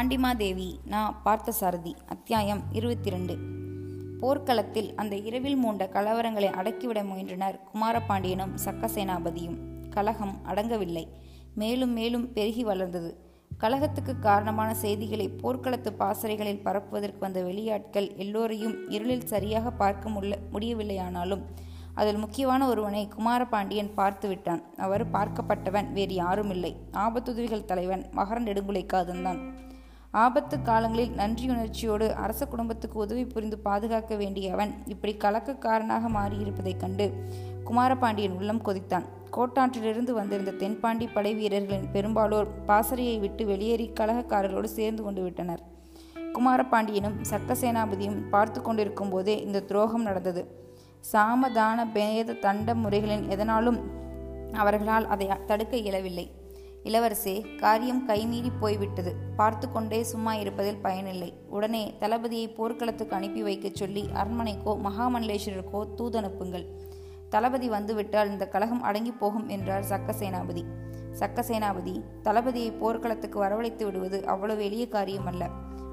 பாண்டிமாதேவி நான் பார்த்த சாரதி அத்தியாயம் இருபத்தி ரெண்டு போர்க்களத்தில் அந்த இரவில் மூண்ட கலவரங்களை அடக்கிவிட முயன்றனர் குமாரபாண்டியனும் சக்கசேனாபதியும். கலகம் அடங்கவில்லை. மேலும் மேலும் பெருகி வளர்ந்தது. கலகத்துக்கு காரணமான செய்திகளை போர்க்களத்து பாசறைகளில் பரப்புவதற்கு வந்த வெளியாட்கள் எல்லோரையும் இருளில் சரியாக பார்க்க முல்ல முடியவில்லையானாலும் அதில் முக்கியமான ஒருவனை குமாரபாண்டியன் பார்த்து விட்டான். அவர் பார்க்கப்பட்டவன் வேறு யாருமில்லை. ஆபத்துதவிகள் தலைவன் மகர நெடுங்குலைக்காதன் தான் ஆபத்து காலங்களில் நன்றியுணர்ச்சியோடு அரச குடும்பத்துக்கு உதவி புரிந்து பாதுகாக்க வேண்டிய அவன் இப்படி கலக்கக்காரனாக மாறியிருப்பதைக் கண்டு குமாரபாண்டியன் உள்ளம் கொதித்தான். கோட்டாற்றிலிருந்து வந்திருந்த தென்பாண்டி படை வீரர்களின் பெரும்பாலோர் பாசறையை விட்டு வெளியேறி கலகக்காரர்களோடு சேர்ந்து கொண்டு விட்டனர். குமாரபாண்டியனும் சக்கசேனாபதியும் பார்த்து கொண்டிருக்கும் போதே இந்த துரோகம் நடந்தது. சாமதான பேத தண்ட முறைகளின் எதனாலும் அவர்களால் அதை தடுக்க இயலவில்லை. இளவரசே காரியம் கைமீறி போய்விட்டது. பார்த்து கொண்டே சும்மா இருப்பதில் பயனில்லை. உடனே தளபதியை போர்க்களத்துக்கு அனுப்பி வைக்கச் சொல்லி அரண்மனைக்கோ மகாமண்டலேஸ்வரருக்கோ தூதனுப்புங்கள் தளபதி வந்துவிட்டால் இந்த கழகம் அடங்கி போகும் என்றார் சக்கசேனாபதி. சக்கசேனாபதி தளபதியை போர்க்களத்துக்கு வரவழைத்து விடுவது அவ்வளவு எளிய காரியமல்ல.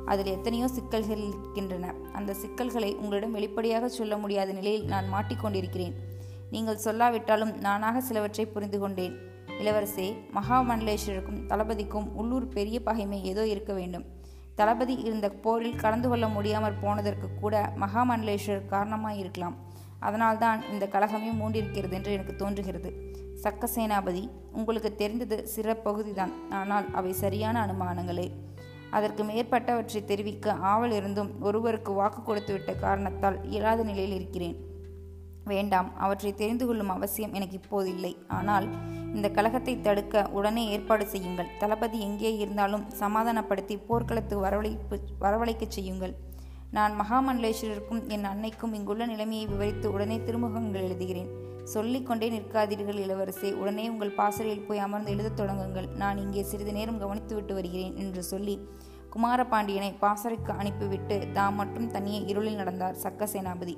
அதில் எத்தனையோ சிக்கல்கள் இருக்கின்றன. அந்த சிக்கல்களை உங்களிடம் வெளிப்படையாக சொல்ல முடியாத நிலையில் நான் மாட்டிக்கொண்டிருக்கிறேன். நீங்கள் சொல்லாவிட்டாலும் நானாக சிலவற்றை புரிந்து கொண்டேன் இளவரசே மகாமண்டலேஸ்வருக்கும் தளபதிக்கும் உள்ளூர் பெரிய பகைமை ஏதோ இருக்க வேண்டும். தளபதி இருந்த போரில் கலந்து கொள்ள முடியாமற் போனதற்கு கூட மகாமண்டலேஸ்வரர் காரணமாக இருக்கலாம். அதனால்தான் இந்த கழகமே மூண்டிருக்கிறது என்று எனக்கு தோன்றுகிறது. சக்க சேனாபதி உங்களுக்கு தெரிந்தது சிற பகுதிதான். ஆனால் அவை சரியான அனுமானங்களே. அதற்கு மேற்பட்டவற்றை தெரிவிக்க ஆவல் இருந்தும் ஒருவருக்கு வாக்கு கொடுத்துவிட்ட காரணத்தால் இயலாத நிலையில் இருக்கிறேன். வேண்டாம் அவற்றை தெரிந்து கொள்ளும் அவசியம் எனக்கு இப்போது இல்லை. ஆனால் இந்த கழகத்தை தடுக்க உடனே ஏற்பாடு செய்யுங்கள். தளபதி எங்கே இருந்தாலும் சமாதானப்படுத்தி போர்க்களத்து வரவழைப்பு வரவழைக்கச் செய்யுங்கள். நான் மகாமண்டலேஸ்வரருக்கும் என் அன்னைக்கும் இங்குள்ள நிலைமையை விவரித்து உடனே திருமுகங்கள் எழுதுகிறேன். சொல்லிக்கொண்டே நிற்காதீர்கள் இளவரசே. உடனே உங்கள் பாசறையில் போய் அமர்ந்து எழுதத் தொடங்குங்கள். நான் இங்கே சிறிது நேரம் கவனித்துவிட்டு வருகிறேன் என்று சொல்லி குமாரபாண்டியனை பாசறைக்கு அனுப்பிவிட்டு தாம் மட்டும் தனியே இருளில் நடந்தார் சக்கசேனாபதி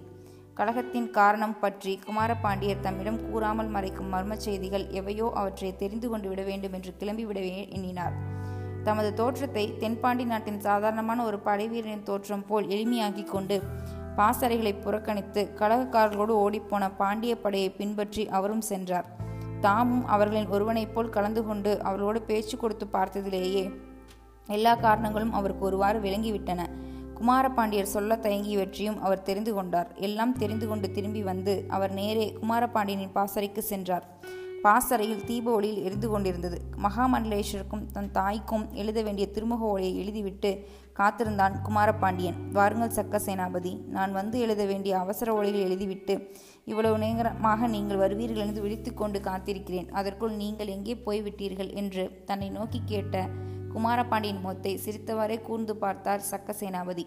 கழகத்தின் காரணம் பற்றி குமாரபாண்டியர் தம்மிடம் கூறாமல் மறைக்கும் மர்ம செய்திகள் எவையோ அவற்றை தெரிந்து கொண்டு விட வேண்டும் என்று கிளம்பிவிடவே எண்ணினார். தமது தோற்றத்தை தென்பாண்டி நாட்டின் சாதாரணமான ஒரு படைவீரனின் தோற்றம் போல் எளிமையாக்கி கொண்டு பாசறைகளை புறக்கணித்து கழகக்காரர்களோடு ஓடிப்போன பாண்டிய படையை பின்பற்றி அவரும் சென்றார். தாமும் அவர்களின் ஒருவனைப் போல் கலந்து கொண்டு அவர்களோடு பேச்சு கொடுத்து பார்த்ததிலேயே எல்லா காரணங்களும் அவருக்கு ஒருவாறு விளங்கிவிட்டன. குமாரபாண்டியர் சொல்ல தயங்கியவற்றையும் அவர் தெரிந்து கொண்டார். எல்லாம் தெரிந்து கொண்டு திரும்பி வந்து அவர் நேரே குமாரபாண்டியனின் பாசறைக்கு சென்றார். பாசறையில் தீப ஒளியில் எரிந்து கொண்டிருந்தது. மகாமண்டலேஸ்வருக்கும் தன் தாய்க்கும் எழுத வேண்டிய திருமுக ஒளியை எழுதிவிட்டு காத்திருந்தான் குமாரபாண்டியன். வாருங்கள் சக்க சேனாபதி நான் வந்து எழுத வேண்டிய அவசர ஒளியில் எழுதிவிட்டு இவ்வளவு நேரமாக நீங்கள் வருவீர்கள் என்று விழித்து கொண்டு காத்திருக்கிறேன். அதற்குள் நீங்கள் எங்கே போய்விட்டீர்கள்? என்று தன்னை நோக்கி கேட்ட குமாரபாண்டியன் முகத்தை சிரித்தவாறே கூர்ந்து பார்த்தார் சக்க சேனாபதி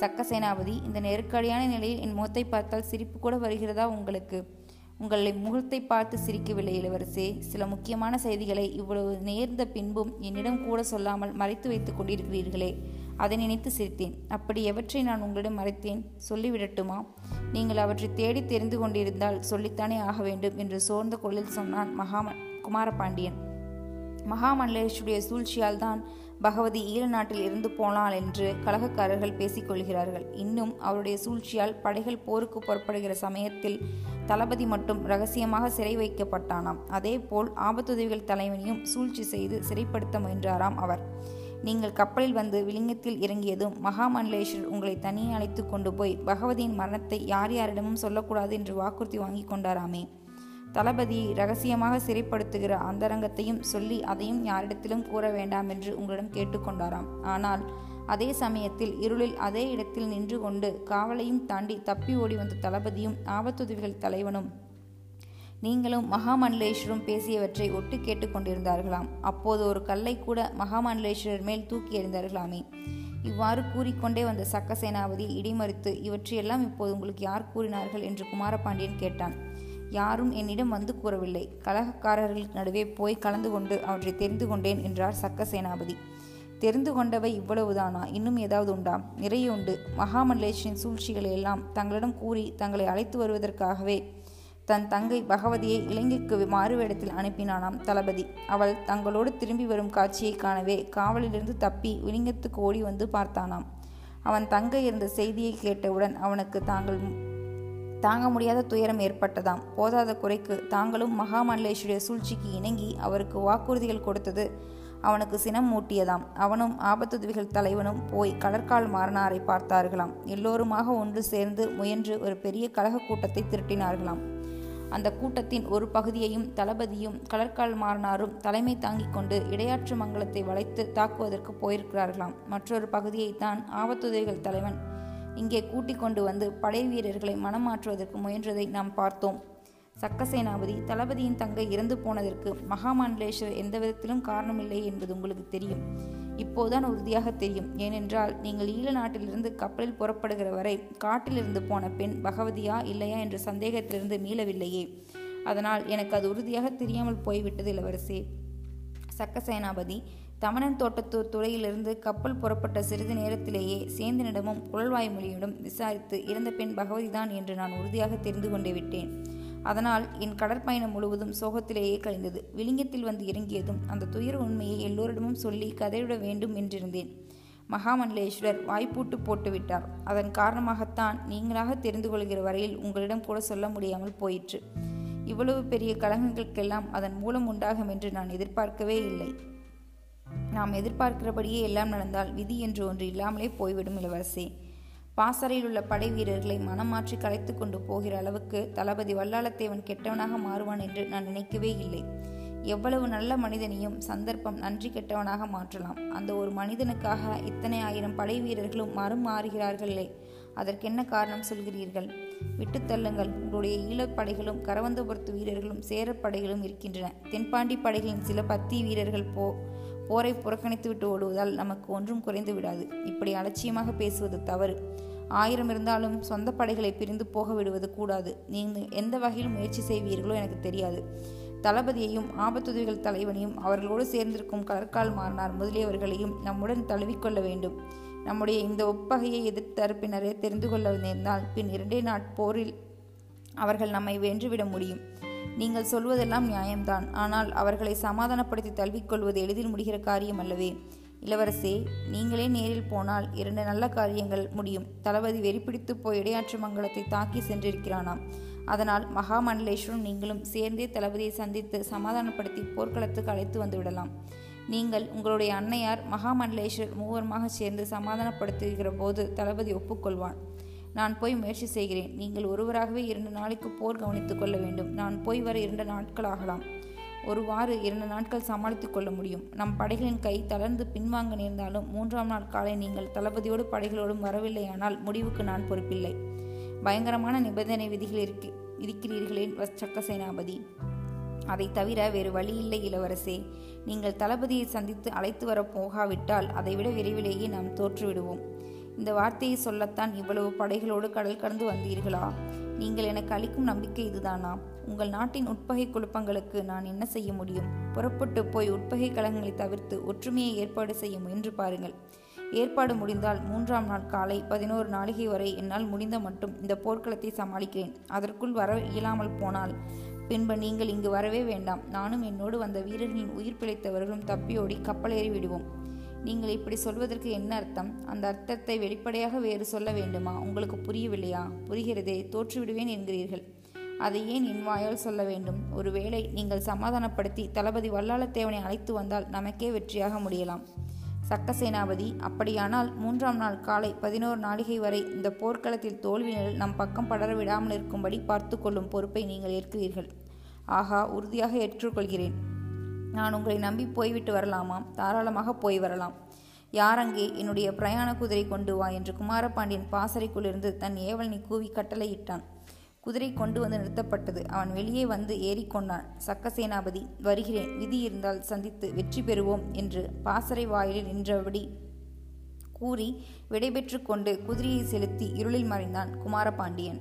சக்க சேனாபதி இந்த நெருக்கடியான நிலையில் என் முகத்தை பார்த்தால் சிரிப்பு கூட வருகிறதா உங்களுக்கு? உங்களை முகத்தை பார்த்து சிரிக்கவில்லை இளவரசே. சில முக்கியமான செய்திகளை இவ்வளவு நேர்ந்த பின்பும் என்னிடம் கூட சொல்லாமல் மறைத்து வைத்துக் கொண்டிருக்கிறீர்களே. அதை நினைத்து சிரித்தேன். அப்படி எவற்றை நான் உங்களிடம் மறைத்தேன்? சொல்லிவிடட்டுமா? நீங்கள் அவற்றை தேடி தெரிந்து கொண்டிருந்தால் சொல்லித்தானே ஆக வேண்டும் என்று சோர்ந்த குரலில் சொன்னான் மகாம குமாரபாண்டியன். மகாமண்டலேஷுடைய சூழ்ச்சியால் தான் பகவதி ஈழநாட்டில் இருந்து போனாள் என்று கழகக்காரர்கள் பேசிக்கொள்கிறார்கள். இன்னும் அவருடைய சூழ்ச்சியால் படைகள் போருக்கு புறப்படுகிற சமயத்தில் தளபதி மட்டும் ரகசியமாக சிறை வைக்கப்பட்டானாம். அதேபோல் ஆபத்துதவிகள் தலைவனையும் சூழ்ச்சி செய்து சிறைப்படுத்த முயன்றாராம் அவர். நீங்கள் கப்பலில் வந்து விலிங்கத்தில் இறங்கியதும் மகாமண்டலேஸ்வரர் உங்களை தனியே அழைத்து கொண்டு போய் பகவதியின் மரணத்தை யார் யாரிடமும் சொல்லக்கூடாது என்று வாக்குறுதி வாங்கி கொண்டாராமே. தளபதியை ரகசியமாக சிறைப்படுத்துகிற அந்தரங்கத்தையும் சொல்லி அதையும் யாரிடத்திலும் கூற வேண்டாம் என்று உங்களிடம் கேட்டுக்கொண்டாராம். ஆனால் அதே சமயத்தில் இருளில் அதே இடத்தில் நின்று கொண்டு காவலையும் தாண்டி தப்பி ஓடி வந்த தளபதியும் ஆபத்துதவிகள் தலைவனும் நீங்களும் மகாமண்டலேஸ்வரும் பேசியவற்றை ஒட்டு கேட்டுக்கொண்டிருந்தார்களாம் அப்போது ஒரு கல்லை கூட மகாமண்டலேஸ்வரர் மேல் தூக்கி எறிந்தார்களாமே. இவ்வாறு கூறிக்கொண்டே வந்த சக்கசேனாபதி இடிமறித்து இவற்றையெல்லாம் இப்போது உங்களுக்கு யார் கூறினார்கள்? என்று குமாரபாண்டியன் கேட்டான். யாரும் என்னிடம் வந்து கூறவில்லை. கலகக்காரர்கள் நடுவே போய் கலந்து கொண்டு அவற்றை தெரிந்து கொண்டேன் என்றார் சக்க சேனாபதி. தெரிந்து கொண்டவை இவ்வளவுதானா? இன்னும் ஏதாவது உண்டா? நிறைய உண்டு. மகாமல்லேஷின் சூழ்ச்சிகளை எல்லாம் தங்களிடம் கூறி தங்களை அழைத்து வருவதற்காகவே தன் தங்கை பகவதியை இலங்கைக்கு மாறுவேடத்தில் அனுப்பினானாம் தளபதி. அவள் தங்களோடு திரும்பி வரும் காட்சியை காணவே காவலிலிருந்து தப்பி விலிங்கத்துக்கு ஓடி வந்து பார்த்தானாம். அவன் தங்கை இருந்த செய்தியை கேட்டவுடன் அவனுக்கு தாங்கள் தாங்க முடியாத துயரம் ஏற்பட்டதாம். போதாத குறைக்கு தாங்களும் மகாமண்டலேஸ்வரிய சூழ்ச்சிக்கு இணங்கி அவருக்கு வாக்குறுதிகள் கொடுத்தது அவனுக்கு சினம் மூட்டியதாம். அவனும் ஆபத்துதவிகள் தலைவனும் போய் கடற்கால் மாறனாரை பார்த்தார்களாம். எல்லோருமாக ஒன்று சேர்ந்து முயன்று ஒரு பெரிய கழக கூட்டத்தை திரட்டினார்களாம். அந்த கூட்டத்தின் ஒரு பகுதியையும் தளபதியும் கடற்கால் மாறனாரும் தலைமை தாங்கிக் கொண்டு இடையாற்று மங்கலத்தை வளைத்து தாக்குவதற்கு போயிருக்கிறார்களாம். மற்றொரு பகுதியைத்தான் ஆபத்துதவிகள் தலைவன் இங்கே கூட்டிக் கொண்டு வந்து படை வீரர்களை மனமாற்றுவதற்கு முயன்றதை நாம் பார்த்தோம். சக்கசேனாபதி தளபதியின் தங்கை இறந்து போனதற்கு மகாமண்டலேஸ்வர் எந்த விதத்திலும் காரணமில்லை என்பது உங்களுக்கு தெரியும். இப்போதுதான் உறுதியாக தெரியும். ஏனென்றால் நீங்கள் ஈழ நாட்டிலிருந்து கப்பலில் புறப்படுகிற வரை காட்டிலிருந்து போன பெண் பகவதியா இல்லையா என்ற சந்தேகத்திலிருந்து மீளவில்லையே. அதனால் எனக்கு அது உறுதியாக தெரியாமல் போய்விட்டது இளவரசே. சக்கசேனாபதி தமணன் தோட்டத்தூர் துறையிலிருந்து கப்பல் புறப்பட்ட சிறிது நேரத்திலேயே சேந்தனிடமும் குழல்வாய் மொழியிடம் விசாரித்து இறந்த பெண் பகவதிதான் என்று நான் உறுதியாக தெரிந்து கொண்டே விட்டேன். அதனால் என் கடற்பயணம் முழுவதும் சோகத்திலேயே கழிந்தது. விலிங்கத்தில் வந்து இறங்கியதும் அந்த துயர உண்மையை எல்லோரிடமும் சொல்லி கதைவிட வேண்டும் என்றிருந்தேன். மகாமண்டலேஸ்வரர் வாய்ப்பூட்டு போட்டுவிட்டார் அதன் காரணமாகத்தான் நீங்களாக தெரிந்து கொள்கிற வரையில் உங்களிடம் கூட சொல்ல முடியாமல் போயிற்று. இவ்வளவு பெரிய கலகங்களுக்கெல்லாம் அதன் மூலம் உண்டாகும் என்று நான் எதிர்பார்க்கவே இல்லை. நாம் எதிர்பார்க்கிறபடியே எல்லாம் நடந்தால் விதி என்று ஒன்று இல்லாமலே போய்விடும் இளவரசே. பாசறையில் உள்ள படை வீரர்களை மனம் மாற்றி கலைத்து கொண்டு போகிற அளவுக்கு தளபதி வல்லாளத்தேவன் கெட்டவனாக மாறுவான் என்று நான் நினைக்கவே இல்லை. எவ்வளவு நல்ல மனிதனையும் சந்தர்ப்பம் நன்றி கெட்டவனாக மாற்றலாம். அந்த ஒரு மனிதனுக்காக இத்தனை ஆயிரம் படை வீரர்களும் மறும் மாறுகிறார்களே அதற்கென்ன காரணம் சொல்கிறீர்கள்? விட்டு தள்ளுங்கள். உங்களுடைய ஈழப்படைகளும் கரவந்தபுரத்து வீரர்களும் சேரப்படைகளும் இருக்கின்றன. தென்பாண்டி படைகளின் சில பத்தி வீரர்கள் போ போரை புறக்கணித்துவிட்டு ஓடுவதால் நமக்கு ஒன்றும் குறைந்து விடாது. இப்படி அலட்சியமாக பேசுவது தவறு. ஆயிரம் இருந்தாலும் சொந்த படைகளை பிரிந்து போக விடுவது கூடாது. நீங்கள் எந்த வகையில் முயற்சி செய்வீர்களோ எனக்கு தெரியாது. தளபதியையும் ஆபத்துதவிகள் தலைவனையும் அவர்களோடு சேர்ந்திருக்கும் கடற்கால் மாறினார் முதலியவர்களையும் நம்முடன் தழுவிக்கொள்ள வேண்டும். நம்முடைய இந்த ஒப்பகையை எதிர்த்தரப்பினரே தெரிந்து கொள்ள நேர்ந்தால் பின் இரண்டே நாட்போரில் அவர்கள் நம்மை வென்றுவிட முடியும். நீங்கள் சொல்வதெல்லாம் நியாயம்தான். ஆனால் அவர்களை சமாதானப்படுத்தி தழுவிக்கொள்வது எளிதில் முடிகிற காரியம் அல்லவே இளவரசே நீங்களே நேரில் போனால் இரண்டு நல்ல காரியங்கள் முடியும். தளபதி வெறிப்பிடித்து போய் இடையாற்று மங்கலத்தை தாக்கி சென்றிருக்கிறானாம். அதனால் மகாமண்டலேஸ்வரும் நீங்களும் சேர்ந்தே தளபதியை சந்தித்து சமாதானப்படுத்தி போர்க்களத்துக்கு அழைத்து வந்துவிடலாம். நீங்கள் உங்களுடைய அன்னையார் மகாமண்டலேஸ்வர் மூவருமாக சேர்ந்து சமாதானப்படுத்துகிற போது தளபதி ஒப்புக்கொள்வான். நான் போய் முயற்சி செய்கிறேன். நீங்கள் ஒருவராகவே இரண்டு நாளைக்கு போர் கவனித்துக் கொள்ள வேண்டும். நான் போய் வர இரண்டு நாட்கள் ஆகலாம். ஒருவாறு இரண்டு நாட்கள் சமாளித்துக் கொள்ள முடியும். நம் படைகளின் கை தளர்ந்து பின்வாங்க நேர்ந்தாலும் மூன்றாம் நாள் காலை நீங்கள் தளபதியோடு படைகளோடும் வரவில்லையானால் முடிவுக்கு நான் பொறுப்பில்லை. பயங்கரமான நிபந்தனை விதிகள் இருக்கு இருக்கிறீர்களேன் சக்க சேனாபதி. அதை தவிர வேறு வழி இல்லை இளவரசே. நீங்கள் தளபதியை சந்தித்து அழைத்து வர போகாவிட்டால் அதைவிட விரைவிலேயே நாம் தோற்றுவிடுவோம். இந்த வார்த்தையை சொல்லத்தான் இவ்வளவு படைகளோடு கடல் கடந்து வந்தீர்களா? நீங்கள் எனக்கு அளிக்கும் நம்பிக்கை இதுதானா? உங்கள் நாட்டின் உட்பகை குழப்பங்களுக்கு நான் என்ன செய்ய முடியும்? புறப்பட்டு போய் உட்பகை கழகங்களை தவிர்த்து ஒற்றுமையை ஏற்பாடு செய்ய முயன்று பாருங்கள். ஏற்பாடு முடிந்தால் மூன்றாம் நாள் காலை பதினோரு நாளிகை வரை என்னால் முடிந்த மட்டும் இந்த போர்க்களத்தை சமாளிக்கிறேன். அதற்குள் வர இயலாமல் போனால் பின்பு நீங்கள் இங்கு வரவே வேண்டாம். நானும் என்னோடு வந்த வீரர்களின் உயிர் பிழைத்தவர்களும் தப்பியோடி கப்பலேறி விடுவோம் நீங்கள் இப்படி சொல்வதற்கு என்ன அர்த்தம்? அந்த அர்த்தத்தை வெளிப்படையாக வேறு சொல்ல வேண்டுமா? உங்களுக்கு புரியவில்லையா? புரிகிறதே தோற்றுவிடுவேன் என்கிறீர்கள். அதை ஏன் என் வாயால் சொல்ல வேண்டும்? ஒருவேளை நீங்கள் சமாதானப்படுத்தி தளபதி வல்லாளத்தேவனை அழைத்து வந்தால் நமக்கே வெற்றியாக முடியலாம். சக்கசேனாபதி அப்படியானால் மூன்றாம் நாள் காலை பதினோரு நாளிகை வரை இந்த போர்க்களத்தில் தோல்வியினர் நம் பக்கம் படர விடாமல் இருக்கும்படி பார்த்து கொள்ளும் பொறுப்பை நீங்கள் ஏற்கிறீர்கள். ஆகா உறுதியாக ஏற்றுக்கொள்கிறேன். நான் உங்களை நம்பி போய்விட்டு வரலாமாம்? தாராளமாக போய் வரலாம். யாரங்கே என்னுடைய பிரயாண குதிரை கொண்டு வா என்று குமாரபாண்டியன் பாசறைக்குள்ளிருந்து தன் ஏவலனை கூவி கட்டளையிட்டான். குதிரை கொண்டு வந்து நிறுத்தப்பட்டது. அவன் வெளியே வந்து ஏறிக்கொண்டான் சக்கசேனாபதி வருகிறேன். விதி இருந்தால் சந்தித்து வெற்றி பெறுவோம் என்று பாசறை வாயிலில் நின்றபடி கூறி விடைபெற்று கொண்டு குதிரையை செலுத்தி இருளில் மறைந்தான் குமாரபாண்டியன்.